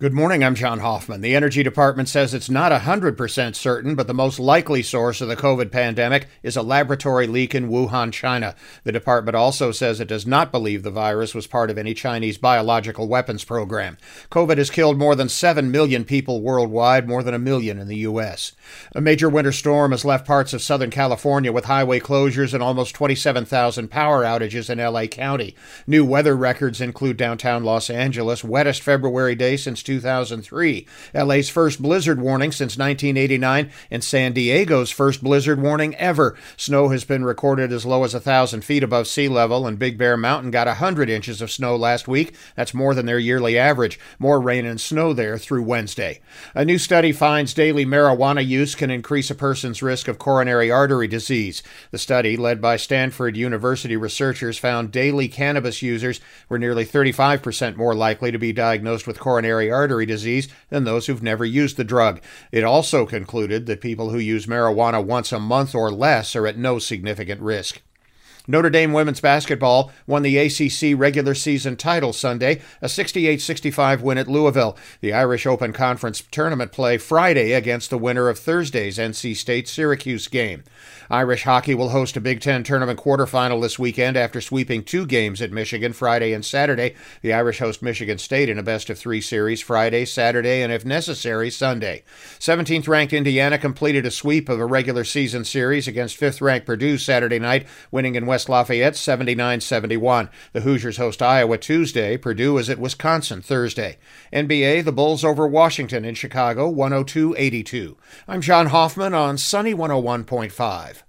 Good morning, I'm John Hoffman. The Energy Department says it's not 100% certain, but the most likely source of the COVID pandemic is a laboratory leak in Wuhan, China. The department also says it does not believe the virus was part of any Chinese biological weapons program. COVID has killed more than 7 million people worldwide, more than a million in the U.S. A major winter storm has left parts of Southern California with highway closures and almost 27,000 power outages in L.A. County. New weather records include downtown Los Angeles, wettest February day since 2003, LA's first blizzard warning since 1989, and San Diego's first blizzard warning ever. Snow has been recorded as low as 1,000 feet above sea level, and Big Bear Mountain got 100 inches of snow last week. That's more than their yearly average. More rain and snow there through Wednesday. A new study finds daily marijuana use can increase a person's risk of coronary artery disease. The study, led by Stanford University researchers, found daily cannabis users were nearly 35% more likely to be diagnosed with coronary artery disease than those who've never used the drug. It also concluded that people who use marijuana once a month or less are at no significant risk. Notre Dame women's basketball won the ACC regular season title Sunday, a 68 65 win at Louisville. The Irish Open Conference tournament play Friday against the winner of Thursday's NC State Syracuse game. Irish hockey will host a Big Ten tournament quarterfinal this weekend after sweeping two games at Michigan Friday and Saturday. The Irish host Michigan State in a best of three series Friday, Saturday, and if necessary, Sunday. 17th ranked Indiana completed a sweep of a regular season series against 5th ranked Purdue Saturday night, winning in West Lafayette 79 71. The Hoosiers host Iowa Tuesday. Purdue is at Wisconsin Thursday. NBA, the Bulls over Washington in Chicago 102 82. I'm John Hoffman on Sunny 101.5.